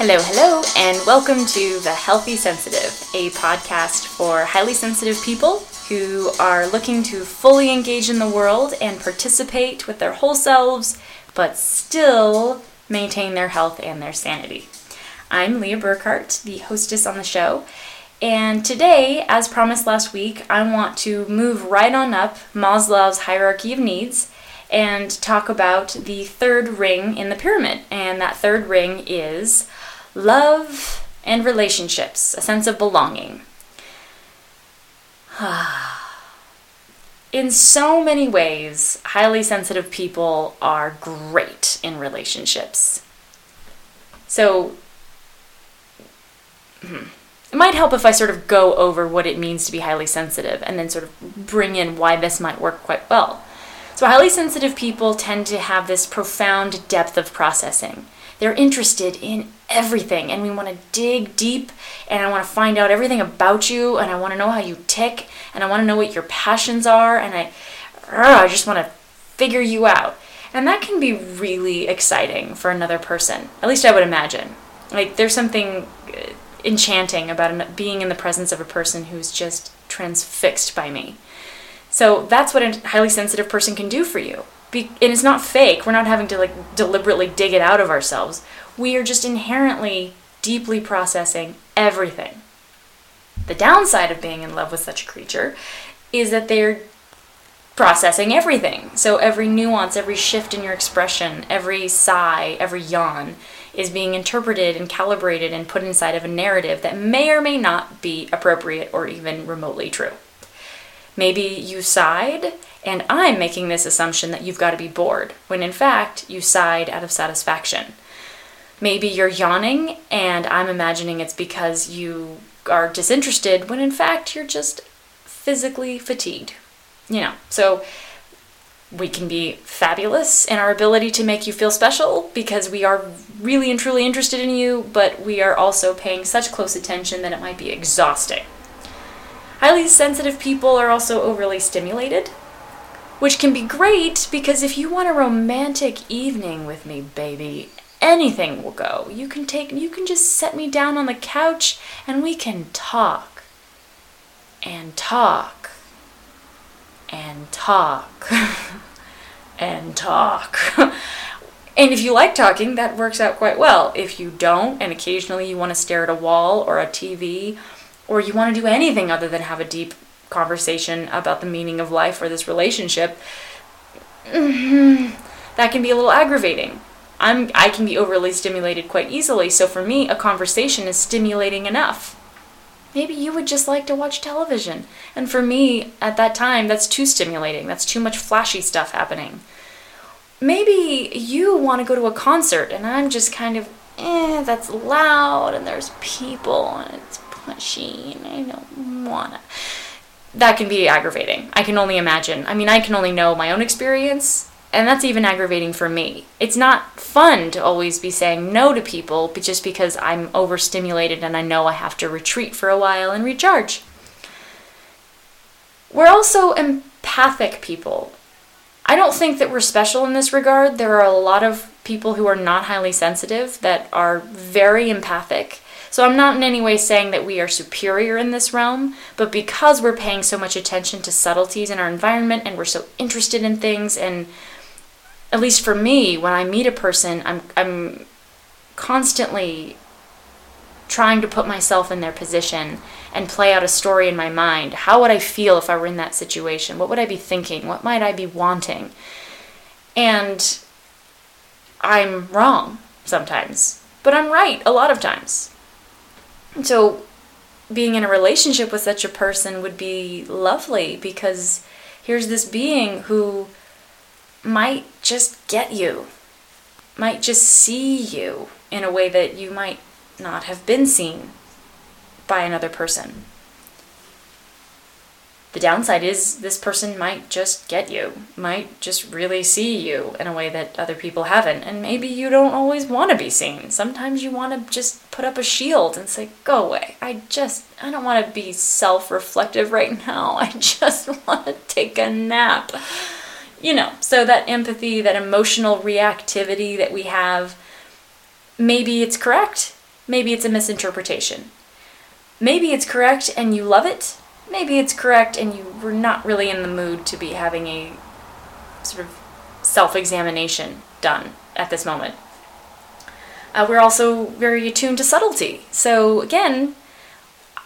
Hello, hello, and welcome to The Healthy Sensitive, a podcast for highly sensitive people who are looking to fully engage in the world and participate with their whole selves, but still maintain their health and their sanity. I'm Leah Burkhart, the hostess on the show, and today, as promised last week, I want to move right on up Maslow's hierarchy of needs and talk about the third ring in the pyramid. And that third ring is love and relationships, a sense of belonging. in so many ways, highly sensitive people are great in relationships. So, hmm, it might help if I sort of go over what it means to be highly sensitive and then sort of bring in why this might work quite well. So, highly sensitive people tend to have this profound depth of processing. They're interested in everything, and we want to dig deep, and I want to find out everything about you, and I want to know how you tick, and I want to know what your passions are, and I, I just want to figure you out. And that can be really exciting for another person. At least I would imagine. Like, there's something uh, enchanting about being in the presence of a person who's just transfixed by me. So that's what a highly sensitive person can do for you. Be- and it's not fake. We're not having to like deliberately dig it out of ourselves. We are just inherently deeply processing everything. The downside of being in love with such a creature is that they're processing everything. So every nuance, every shift in your expression, every sigh, every yawn is being interpreted and calibrated and put inside of a narrative that may or may not be appropriate or even remotely true. Maybe you sighed, and I'm making this assumption that you've got to be bored, when in fact you sighed out of satisfaction. Maybe you're yawning, and I'm imagining it's because you are disinterested, when in fact you're just physically fatigued. You know, so we can be fabulous in our ability to make you feel special because we are really and truly interested in you, but we are also paying such close attention that it might be exhausting. Highly sensitive people are also overly stimulated, which can be great because if you want a romantic evening with me, baby, anything will go. You can take you can just set me down on the couch and we can talk. And talk and talk and talk. and if you like talking, that works out quite well. If you don't, and occasionally you want to stare at a wall or a TV, or you want to do anything other than have a deep conversation about the meaning of life or this relationship, that can be a little aggravating. I'm I can be overly stimulated quite easily, so for me a conversation is stimulating enough. Maybe you would just like to watch television. And for me, at that time, that's too stimulating. That's too much flashy stuff happening. Maybe you want to go to a concert, and I'm just kind of, eh, that's loud, and there's people, and it's pushy, and I don't want to. That can be aggravating. I can only imagine. I mean, I can only know my own experience, and that's even aggravating for me. It's not fun to always be saying no to people but just because I'm overstimulated and I know I have to retreat for a while and recharge. We're also empathic people. I don't think that we're special in this regard. There are a lot of people who are not highly sensitive that are very empathic. So I'm not in any way saying that we are superior in this realm, but because we're paying so much attention to subtleties in our environment and we're so interested in things and at least for me, when I meet a person, I'm I'm constantly trying to put myself in their position and play out a story in my mind. How would I feel if I were in that situation? What would I be thinking? What might I be wanting? And I'm wrong sometimes, but I'm right a lot of times. So being in a relationship with such a person would be lovely because here's this being who might just get you, might just see you in a way that you might not have been seen by another person. The downside is this person might just get you, might just really see you in a way that other people haven't. And maybe you don't always want to be seen. Sometimes you want to just put up a shield and say, go away. I just, I don't want to be self reflective right now. I just want to take a nap you know, so that empathy, that emotional reactivity that we have, maybe it's correct. maybe it's a misinterpretation. Maybe it's correct and you love it. Maybe it's correct and you were not really in the mood to be having a sort of self examination done at this moment. Uh, we're also very attuned to subtlety. So, again,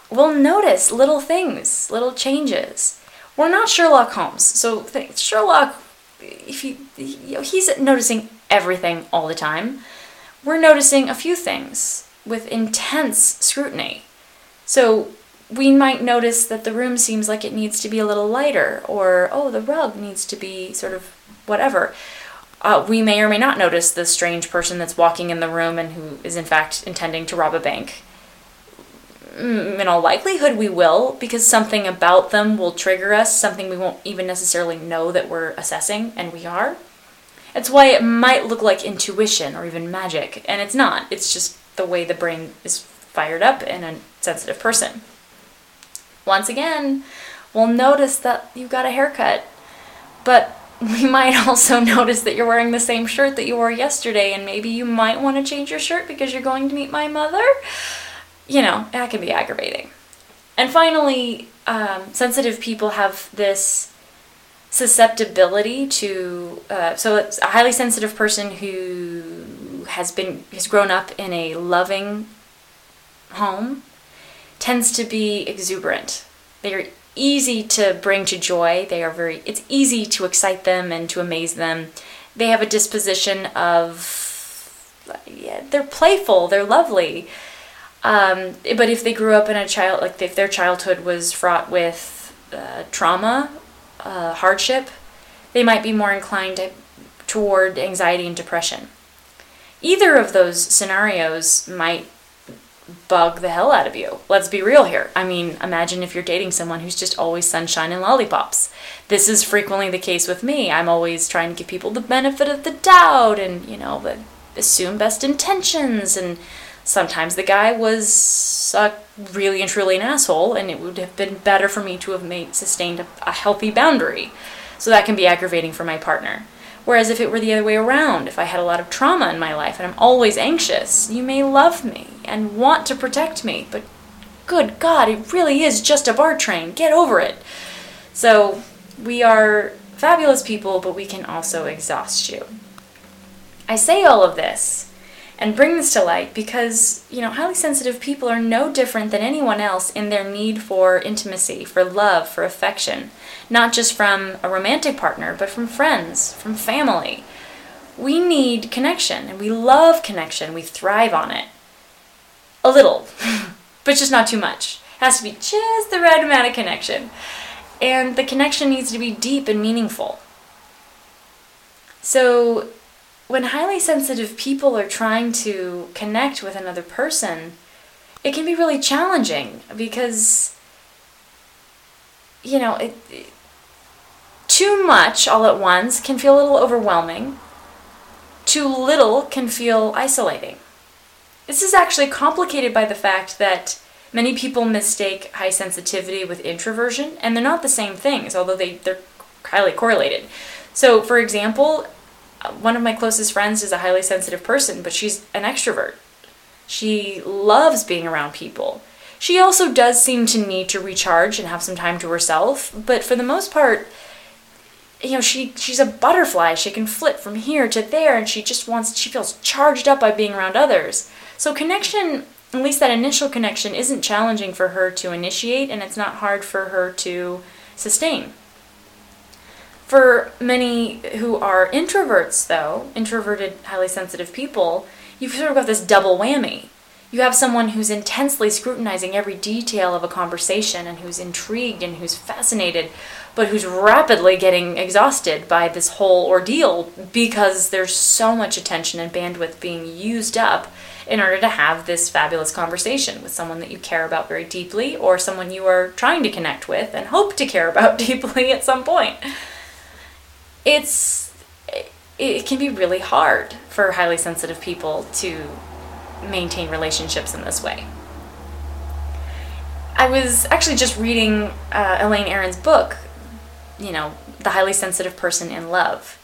we'll notice little things, little changes. We're not Sherlock Holmes. So, Sherlock, if he, you know, he's noticing everything all the time. We're noticing a few things with intense scrutiny. So, we might notice that the room seems like it needs to be a little lighter, or oh, the rug needs to be sort of whatever. Uh, we may or may not notice the strange person that's walking in the room and who is in fact intending to rob a bank. Mm, in all likelihood, we will, because something about them will trigger us, something we won't even necessarily know that we're assessing, and we are. It's why it might look like intuition or even magic, and it's not. It's just the way the brain is fired up in a sensitive person. Once again, we'll notice that you've got a haircut, but we might also notice that you're wearing the same shirt that you wore yesterday, and maybe you might want to change your shirt because you're going to meet my mother. You know, that can be aggravating. And finally, um, sensitive people have this susceptibility to. Uh, so, it's a highly sensitive person who has been has grown up in a loving home tends to be exuberant. They're easy to bring to joy. They are very, it's easy to excite them and to amaze them. They have a disposition of, yeah, they're playful, they're lovely. Um, but if they grew up in a child, like if their childhood was fraught with uh, trauma, uh, hardship, they might be more inclined to, toward anxiety and depression. Either of those scenarios might bug the hell out of you. Let's be real here. I mean, imagine if you're dating someone who's just always sunshine and lollipops. This is frequently the case with me. I'm always trying to give people the benefit of the doubt and, you know, assume best intentions. And sometimes the guy was really and truly an asshole, and it would have been better for me to have made sustained a, a healthy boundary. So that can be aggravating for my partner. Whereas if it were the other way around, if I had a lot of trauma in my life and I'm always anxious, you may love me and want to protect me, but good God, it really is just a bar train. Get over it. So we are fabulous people, but we can also exhaust you. I say all of this and bring this to light because, you know, highly sensitive people are no different than anyone else in their need for intimacy, for love, for affection not just from a romantic partner, but from friends, from family. We need connection, and we love connection. We thrive on it. A little, but just not too much. It has to be just the right amount of connection. And the connection needs to be deep and meaningful. So, when highly sensitive people are trying to connect with another person, it can be really challenging because you know, it, too much all at once can feel a little overwhelming. Too little can feel isolating. This is actually complicated by the fact that many people mistake high sensitivity with introversion, and they're not the same things, although they, they're highly correlated. So, for example, one of my closest friends is a highly sensitive person, but she's an extrovert. She loves being around people. She also does seem to need to recharge and have some time to herself, but for the most part, you know, she she's a butterfly. She can flip from here to there and she just wants she feels charged up by being around others. So connection, at least that initial connection isn't challenging for her to initiate and it's not hard for her to sustain. For many who are introverts though, introverted highly sensitive people, you've sort of got this double whammy you have someone who's intensely scrutinizing every detail of a conversation and who's intrigued and who's fascinated, but who's rapidly getting exhausted by this whole ordeal because there's so much attention and bandwidth being used up in order to have this fabulous conversation with someone that you care about very deeply or someone you are trying to connect with and hope to care about deeply at some point. It's it can be really hard for highly sensitive people to maintain relationships in this way. I was actually just reading uh, Elaine Aron's book, you know, The Highly Sensitive Person in Love.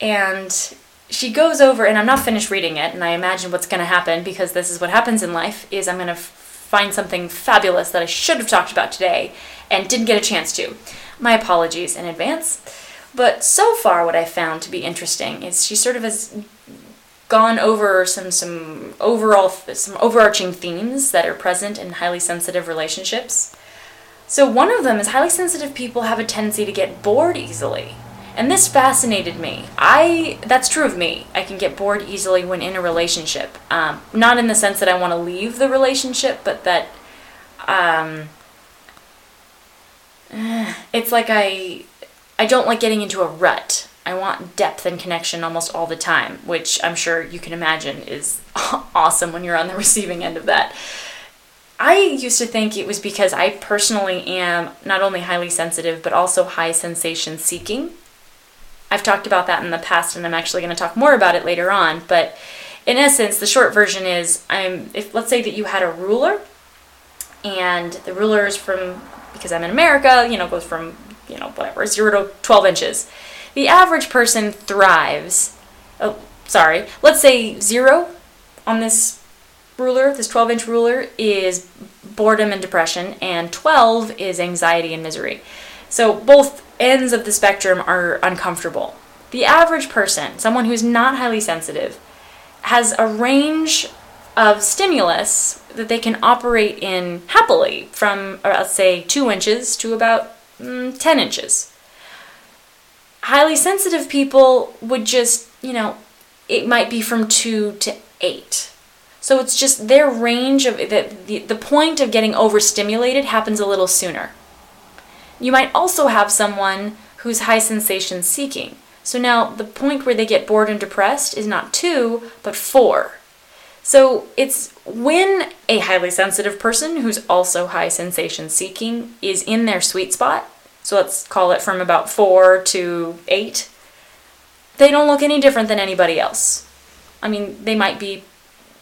And she goes over, and I'm not finished reading it, and I imagine what's going to happen because this is what happens in life: is I'm going to f- find something fabulous that I should have talked about today and didn't get a chance to. My apologies in advance. But so far, what I found to be interesting is she sort of has gone over some some overall some overarching themes that are present in highly sensitive relationships. So one of them is highly sensitive people have a tendency to get bored easily. And this fascinated me. I that's true of me. I can get bored easily when in a relationship. Um, not in the sense that I want to leave the relationship, but that um, it's like I I don't like getting into a rut. I want depth and connection almost all the time, which I'm sure you can imagine is awesome when you're on the receiving end of that. I used to think it was because I personally am not only highly sensitive, but also high sensation seeking. I've talked about that in the past, and I'm actually going to talk more about it later on. But in essence, the short version is I'm if let's say that you had a ruler, and the ruler is from because I'm in America, you know, goes from you know whatever zero to 12 inches. The average person thrives. Oh, sorry. Let's say zero on this ruler, this 12 inch ruler, is boredom and depression, and 12 is anxiety and misery. So both ends of the spectrum are uncomfortable. The average person, someone who's not highly sensitive, has a range of stimulus that they can operate in happily from, uh, let's say, two inches to about mm, 10 inches. Highly sensitive people would just, you know, it might be from two to eight. So it's just their range of the, the, the point of getting overstimulated happens a little sooner. You might also have someone who's high sensation seeking. So now the point where they get bored and depressed is not two, but four. So it's when a highly sensitive person who's also high sensation seeking is in their sweet spot, so let's call it from about four to eight, they don't look any different than anybody else. I mean, they might be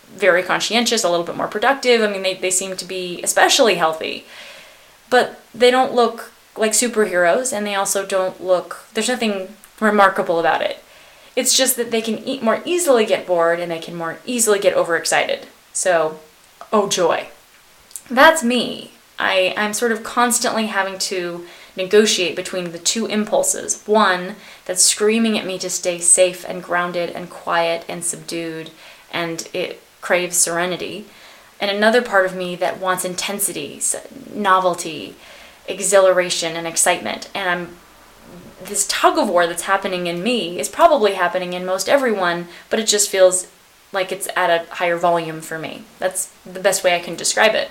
very conscientious, a little bit more productive. I mean, they, they seem to be especially healthy, but they don't look like superheroes, and they also don't look, there's nothing remarkable about it. It's just that they can eat more easily get bored and they can more easily get overexcited. So, oh joy. That's me. I, I'm sort of constantly having to negotiate between the two impulses. One that's screaming at me to stay safe and grounded and quiet and subdued, and it craves serenity. And another part of me that wants intensity, novelty, exhilaration and excitement. And I'm this tug of war that's happening in me is probably happening in most everyone, but it just feels like it's at a higher volume for me. That's the best way I can describe it.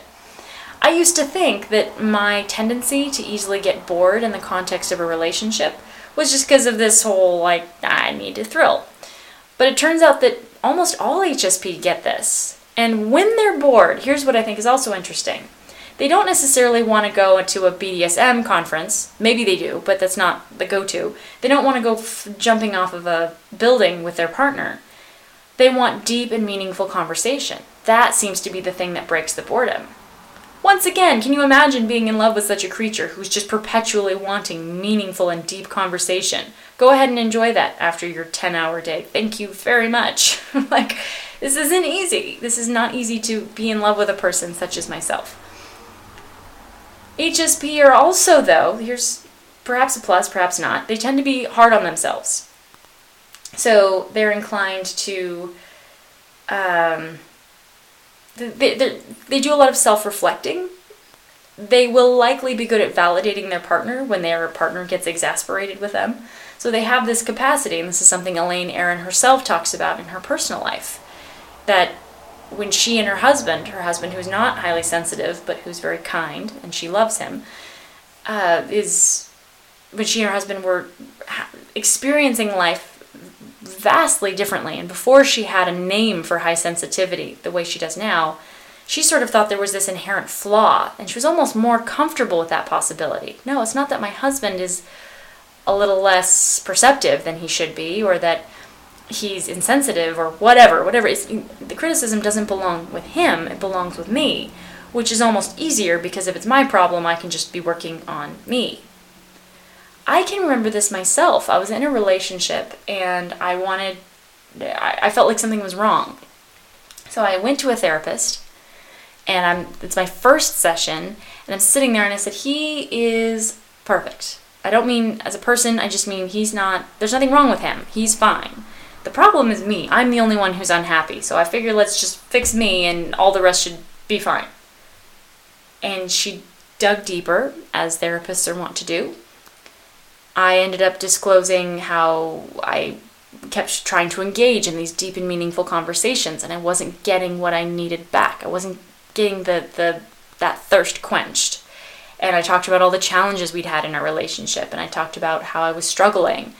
I used to think that my tendency to easily get bored in the context of a relationship was just because of this whole, like, I need to thrill. But it turns out that almost all HSP get this. And when they're bored, here's what I think is also interesting they don't necessarily want to go to a BDSM conference. Maybe they do, but that's not the go to. They don't want to go f- jumping off of a building with their partner. They want deep and meaningful conversation. That seems to be the thing that breaks the boredom. Once again, can you imagine being in love with such a creature who's just perpetually wanting meaningful and deep conversation? Go ahead and enjoy that after your 10 hour day. Thank you very much. like, this isn't easy. This is not easy to be in love with a person such as myself. HSP are also, though, here's perhaps a plus, perhaps not, they tend to be hard on themselves. So they're inclined to, um, they, they, do a lot of self reflecting. They will likely be good at validating their partner when their partner gets exasperated with them. So they have this capacity, and this is something Elaine Aron herself talks about in her personal life, that when she and her husband, her husband who's not highly sensitive but who's very kind and she loves him, uh, is when she and her husband were experiencing life vastly differently. And before she had a name for high sensitivity the way she does now, she sort of thought there was this inherent flaw, and she was almost more comfortable with that possibility. No, it's not that my husband is a little less perceptive than he should be, or that he's insensitive or whatever, whatever. It's, the criticism doesn't belong with him, it belongs with me, which is almost easier because if it's my problem, I can just be working on me. I can remember this myself. I was in a relationship and I wanted I, I felt like something was wrong. So I went to a therapist, and I'm it's my first session, and I'm sitting there, and I said he is perfect. I don't mean as a person. I just mean he's not. There's nothing wrong with him. He's fine. The problem is me. I'm the only one who's unhappy. So I figure let's just fix me, and all the rest should be fine. And she dug deeper, as therapists are wont to do. I ended up disclosing how I kept trying to engage in these deep and meaningful conversations and I wasn't getting what I needed back. I wasn't getting the, the that thirst quenched. And I talked about all the challenges we'd had in our relationship and I talked about how I was struggling.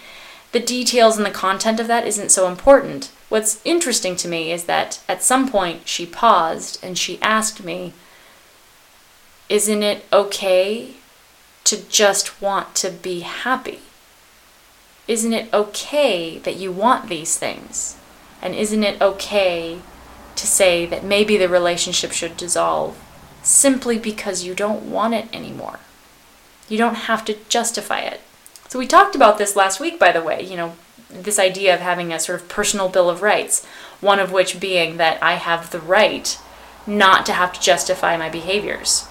The details and the content of that isn't so important. What's interesting to me is that at some point she paused and she asked me, Isn't it okay to just want to be happy? Isn't it okay that you want these things? And isn't it okay to say that maybe the relationship should dissolve simply because you don't want it anymore? You don't have to justify it. So, we talked about this last week, by the way, you know, this idea of having a sort of personal bill of rights, one of which being that I have the right not to have to justify my behaviors.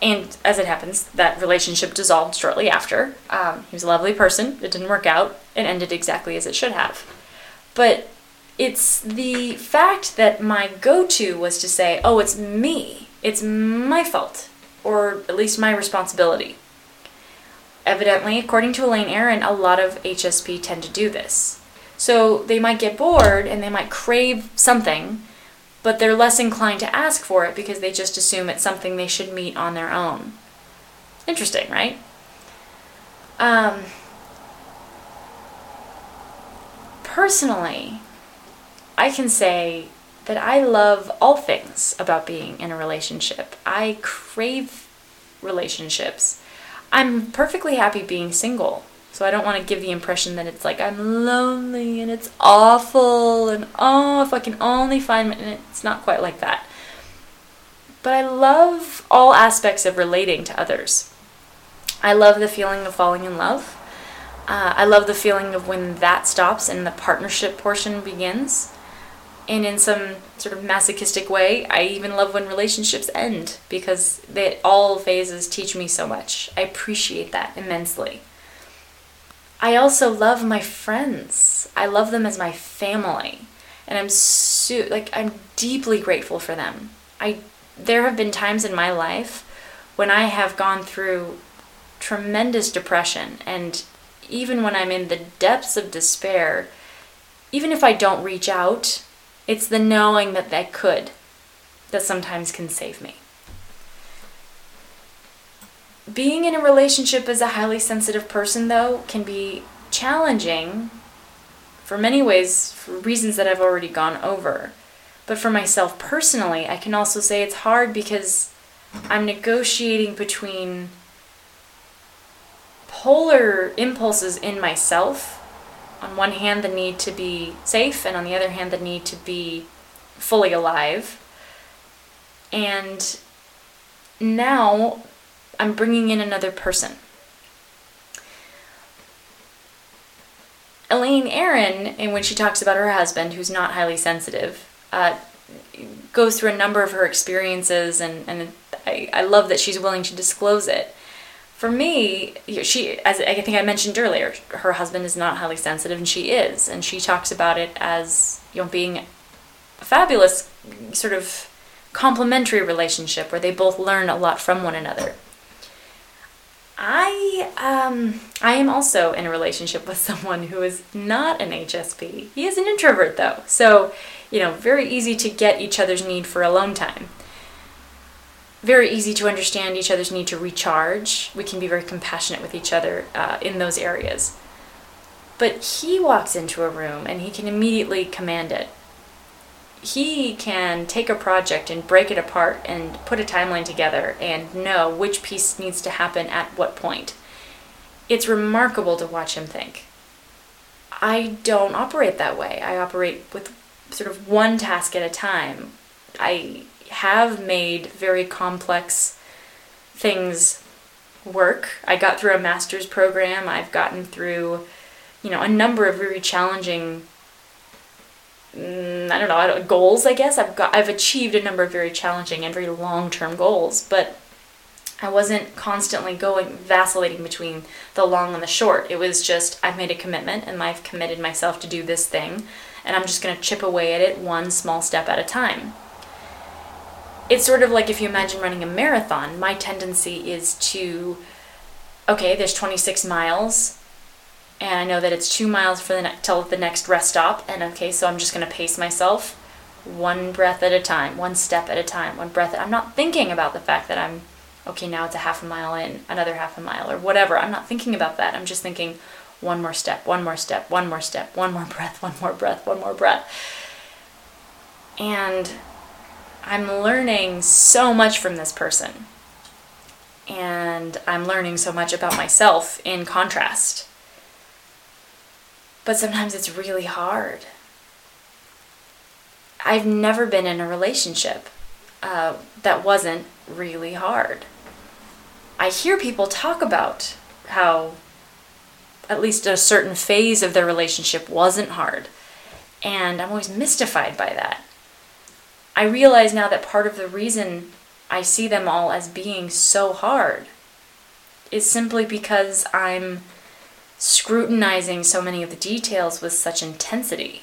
And as it happens, that relationship dissolved shortly after. Um, he was a lovely person. It didn't work out. It ended exactly as it should have. But it's the fact that my go to was to say, oh, it's me. It's my fault. Or at least my responsibility. Evidently, according to Elaine Aron, a lot of HSP tend to do this. So they might get bored and they might crave something but they're less inclined to ask for it because they just assume it's something they should meet on their own. Interesting, right? Um, personally, I can say that I love all things about being in a relationship. I crave relationships. I'm perfectly happy being single. So I don't want to give the impression that it's like I'm lonely and it's awful and oh, if I can only find and it's not quite like that. But I love all aspects of relating to others. I love the feeling of falling in love. Uh, I love the feeling of when that stops and the partnership portion begins. And in some sort of masochistic way, I even love when relationships end because they, all phases teach me so much. I appreciate that immensely. I also love my friends. I love them as my family. And I'm so like I'm deeply grateful for them. I there have been times in my life when I have gone through tremendous depression and even when I'm in the depths of despair, even if I don't reach out, it's the knowing that they could that sometimes can save me being in a relationship as a highly sensitive person, though, can be challenging for many ways, for reasons that I've already gone over. But for myself personally, I can also say it's hard because I'm negotiating between polar impulses in myself. On one hand, the need to be safe, and on the other hand, the need to be fully alive. And now I'm bringing in another person. Elaine Aron, and when she talks about her husband, who's not highly sensitive, uh, goes through a number of her experiences, and, and I, I love that she's willing to disclose it. For me, she, as I think I mentioned earlier, her husband is not highly sensitive, and she is, and she talks about it as you know being a fabulous sort of complementary relationship where they both learn a lot from one another. I um I am also in a relationship with someone who is not an HSP. He is an introvert though. So, you know, very easy to get each other's need for alone time. Very easy to understand each other's need to recharge. We can be very compassionate with each other uh, in those areas. But he walks into a room and he can immediately command it he can take a project and break it apart and put a timeline together and know which piece needs to happen at what point. It's remarkable to watch him think. I don't operate that way. I operate with sort of one task at a time. I have made very complex things work. I got through a master's program. I've gotten through you know, a number of very challenging mm, don't know, I don't, goals, I guess. I've got I've achieved a number of very challenging and very long-term goals, but I wasn't constantly going vacillating between the long and the short. It was just I've made a commitment and I've committed myself to do this thing and I'm just going to chip away at it one small step at a time. It's sort of like if you imagine running a marathon, my tendency is to okay, there's 26 miles and I know that it's 2 miles for the ne- till the next rest stop and okay, so I'm just going to pace myself one breath at a time, one step at a time, one breath. I'm not thinking about the fact that I'm okay, now it's a half a mile in, another half a mile, or whatever. I'm not thinking about that. I'm just thinking one more step, one more step, one more step, one more breath, one more breath, one more breath. And I'm learning so much from this person. And I'm learning so much about myself in contrast. But sometimes it's really hard. I've never been in a relationship uh, that wasn't really hard. I hear people talk about how at least a certain phase of their relationship wasn't hard. And I'm always mystified by that. I realize now that part of the reason I see them all as being so hard is simply because I'm scrutinizing so many of the details with such intensity.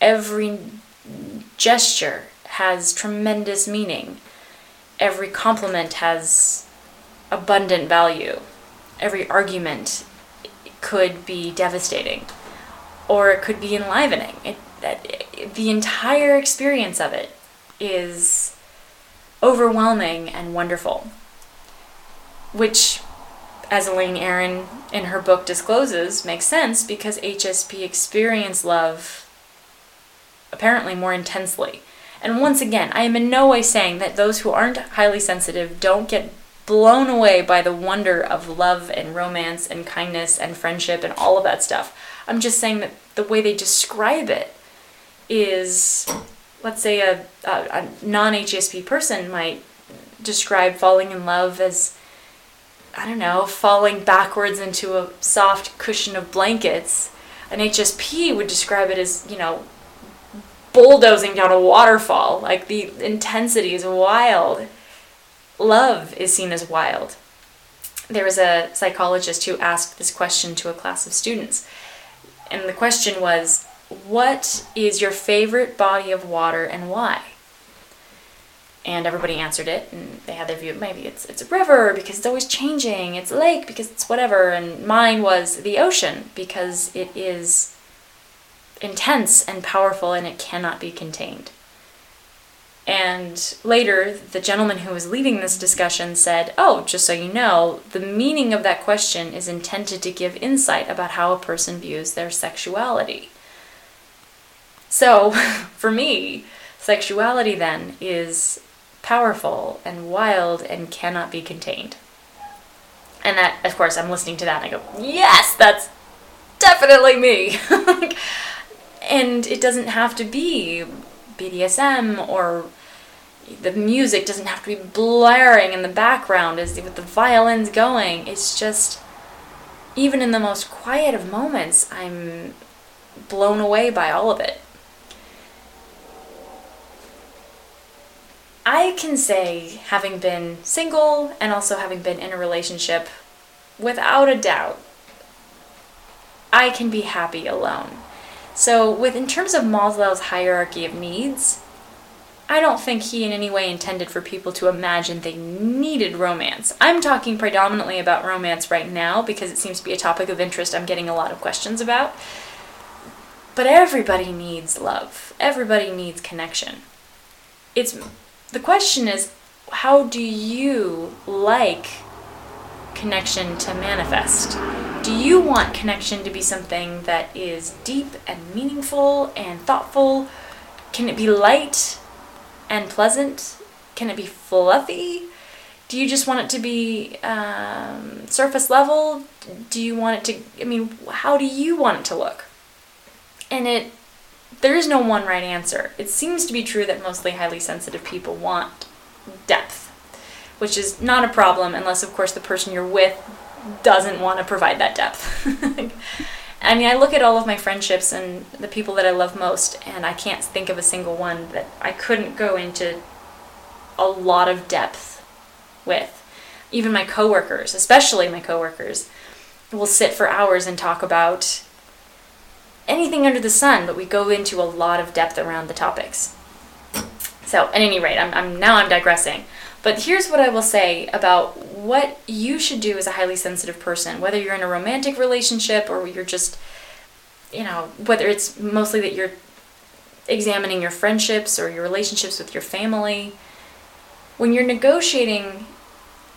Every gesture has tremendous meaning. Every compliment has abundant value. Every argument could be devastating, or it could be enlivening. It, that, the entire experience of it is overwhelming and wonderful, which, as Elaine Aron in her book discloses, makes sense because HSP experience love apparently more intensely. And once again, I am in no way saying that those who aren't highly sensitive don't get blown away by the wonder of love and romance and kindness and friendship and all of that stuff. I'm just saying that the way they describe it is, let's say, a, a, a non HSP person might describe falling in love as, I don't know, falling backwards into a soft cushion of blankets. An HSP would describe it as, you know, bulldozing down a waterfall. Like the intensity is wild love is seen as wild. There was a psychologist who asked this question to a class of students. And the question was, What is your favorite body of water and why? And everybody answered it, and they had their view. Maybe it's it's a river because it's always changing. It's a lake because it's whatever. And mine was the ocean because it is intense and powerful and it cannot be contained. And later, the gentleman who was leading this discussion said, Oh, just so you know, the meaning of that question is intended to give insight about how a person views their sexuality. So, for me, sexuality then is powerful and wild and cannot be contained. And that, of course, I'm listening to that and I go, Yes, that's definitely me. and it doesn't have to be BDSM or the music doesn't have to be blaring in the background as with the violins going. It's just even in the most quiet of moments, I'm blown away by all of it. I can say, having been single and also having been in a relationship, without a doubt, I can be happy alone. So, with in terms of Maslow's hierarchy of needs, I don't think he in any way intended for people to imagine they needed romance. I'm talking predominantly about romance right now because it seems to be a topic of interest I'm getting a lot of questions about. But everybody needs love. Everybody needs connection. It's the question is how do you like connection to manifest? Do you want connection to be something that is deep and meaningful and thoughtful? Can it be light and pleasant? Can it be fluffy? Do you just want it to be um, surface level? Do you want it to, I mean, how do you want it to look? And it, there is no one right answer. It seems to be true that mostly highly sensitive people want depth, which is not a problem unless, of course, the person you're with doesn't want to provide that depth. I mean, I look at all of my friendships and the people that I love most, and I can't think of a single one that I couldn't go into a lot of depth with. Even my coworkers, especially my coworkers, will sit for hours and talk about anything under the sun, but we go into a lot of depth around the topics. So, at any rate, I'm, I'm now I'm digressing. But here's what I will say about what you should do as a highly sensitive person, whether you're in a romantic relationship or you're just, you know, whether it's mostly that you're examining your friendships or your relationships with your family. When you're negotiating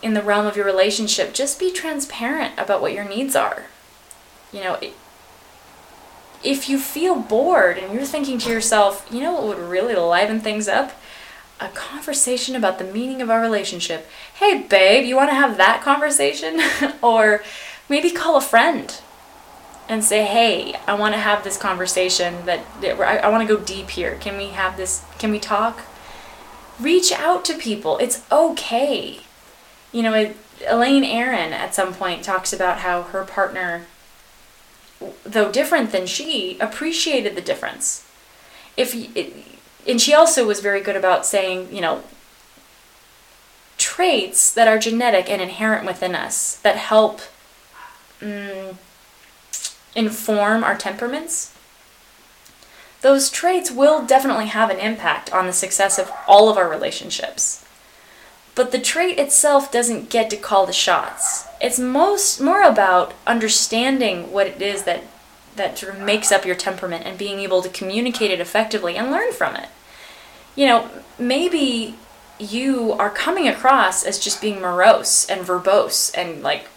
in the realm of your relationship, just be transparent about what your needs are. You know, if you feel bored and you're thinking to yourself, you know what would really liven things up? a conversation about the meaning of our relationship. Hey, babe, you want to have that conversation? or maybe call a friend and say, hey, I want to have this conversation that, I, I want to go deep here. Can we have this? Can we talk? Reach out to people. It's okay. You know, Elaine Aron at some point talks about how her partner, though different than she, appreciated the difference. If it, and she also was very good about saying, you know, traits that are genetic and inherent within us that help mm, inform our temperaments. Those traits will definitely have an impact on the success of all of our relationships. But the trait itself doesn't get to call the shots. It's most more about understanding what it is that that sort of makes up your temperament and being able to communicate it effectively and learn from it. You know, maybe you are coming across as just being morose and verbose and like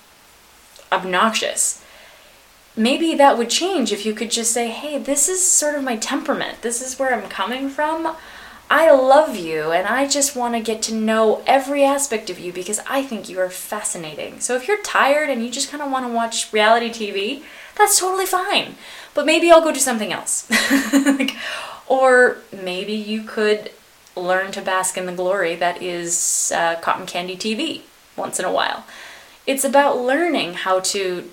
obnoxious. Maybe that would change if you could just say, hey, this is sort of my temperament. This is where I'm coming from. I love you and I just want to get to know every aspect of you because I think you are fascinating. So if you're tired and you just kind of want to watch reality TV, that's totally fine. But maybe I'll go do something else. like, or maybe you could learn to bask in the glory that is uh, cotton candy TV once in a while. It's about learning how to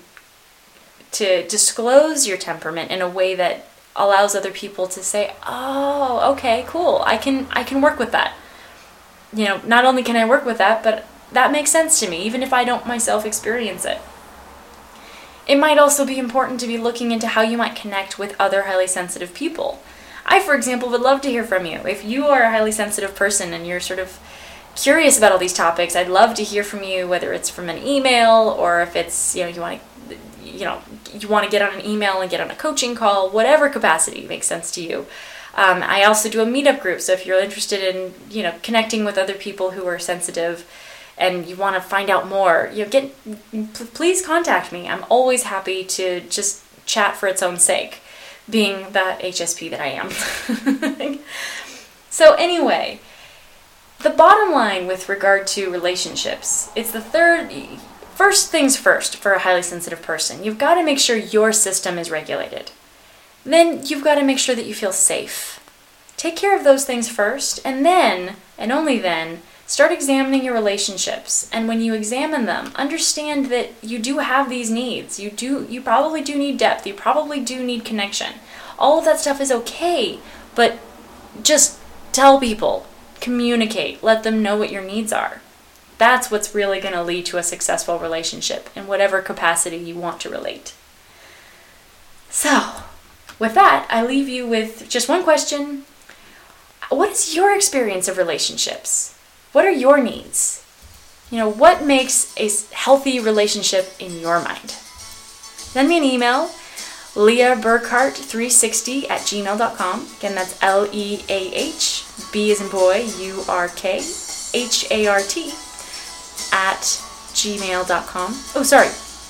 to disclose your temperament in a way that allows other people to say, "Oh, okay, cool. I can I can work with that." You know, not only can I work with that, but that makes sense to me even if I don't myself experience it. It might also be important to be looking into how you might connect with other highly sensitive people. I, for example, would love to hear from you. If you are a highly sensitive person and you're sort of curious about all these topics, I'd love to hear from you, whether it's from an email or if it's, you know, you want to, you know, you want to get on an email and get on a coaching call, whatever capacity makes sense to you. Um, I also do a meetup group, so if you're interested in, you know, connecting with other people who are sensitive, and you want to find out more, you know, get please contact me. I'm always happy to just chat for its own sake, being the HSP that I am. so anyway, the bottom line with regard to relationships, it's the third first things first for a highly sensitive person. You've got to make sure your system is regulated. Then you've got to make sure that you feel safe. Take care of those things first, and then, and only then, Start examining your relationships, and when you examine them, understand that you do have these needs. You do you probably do need depth. You probably do need connection. All of that stuff is okay, but just tell people, communicate, let them know what your needs are. That's what's really going to lead to a successful relationship in whatever capacity you want to relate. So, with that, I leave you with just one question. What is your experience of relationships? What are your needs? You know, what makes a healthy relationship in your mind? Send me an email, Leah Burkhart360 at gmail.com. Again, that's L E A H, B as in boy, U R K, H A R T, at gmail.com. Oh, sorry,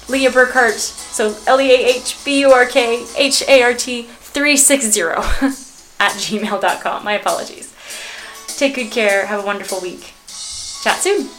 Leah Burkhart. So L E A H B U R K H A R T 360 at gmail.com. My apologies. Take good care. Have a wonderful week. Chat soon.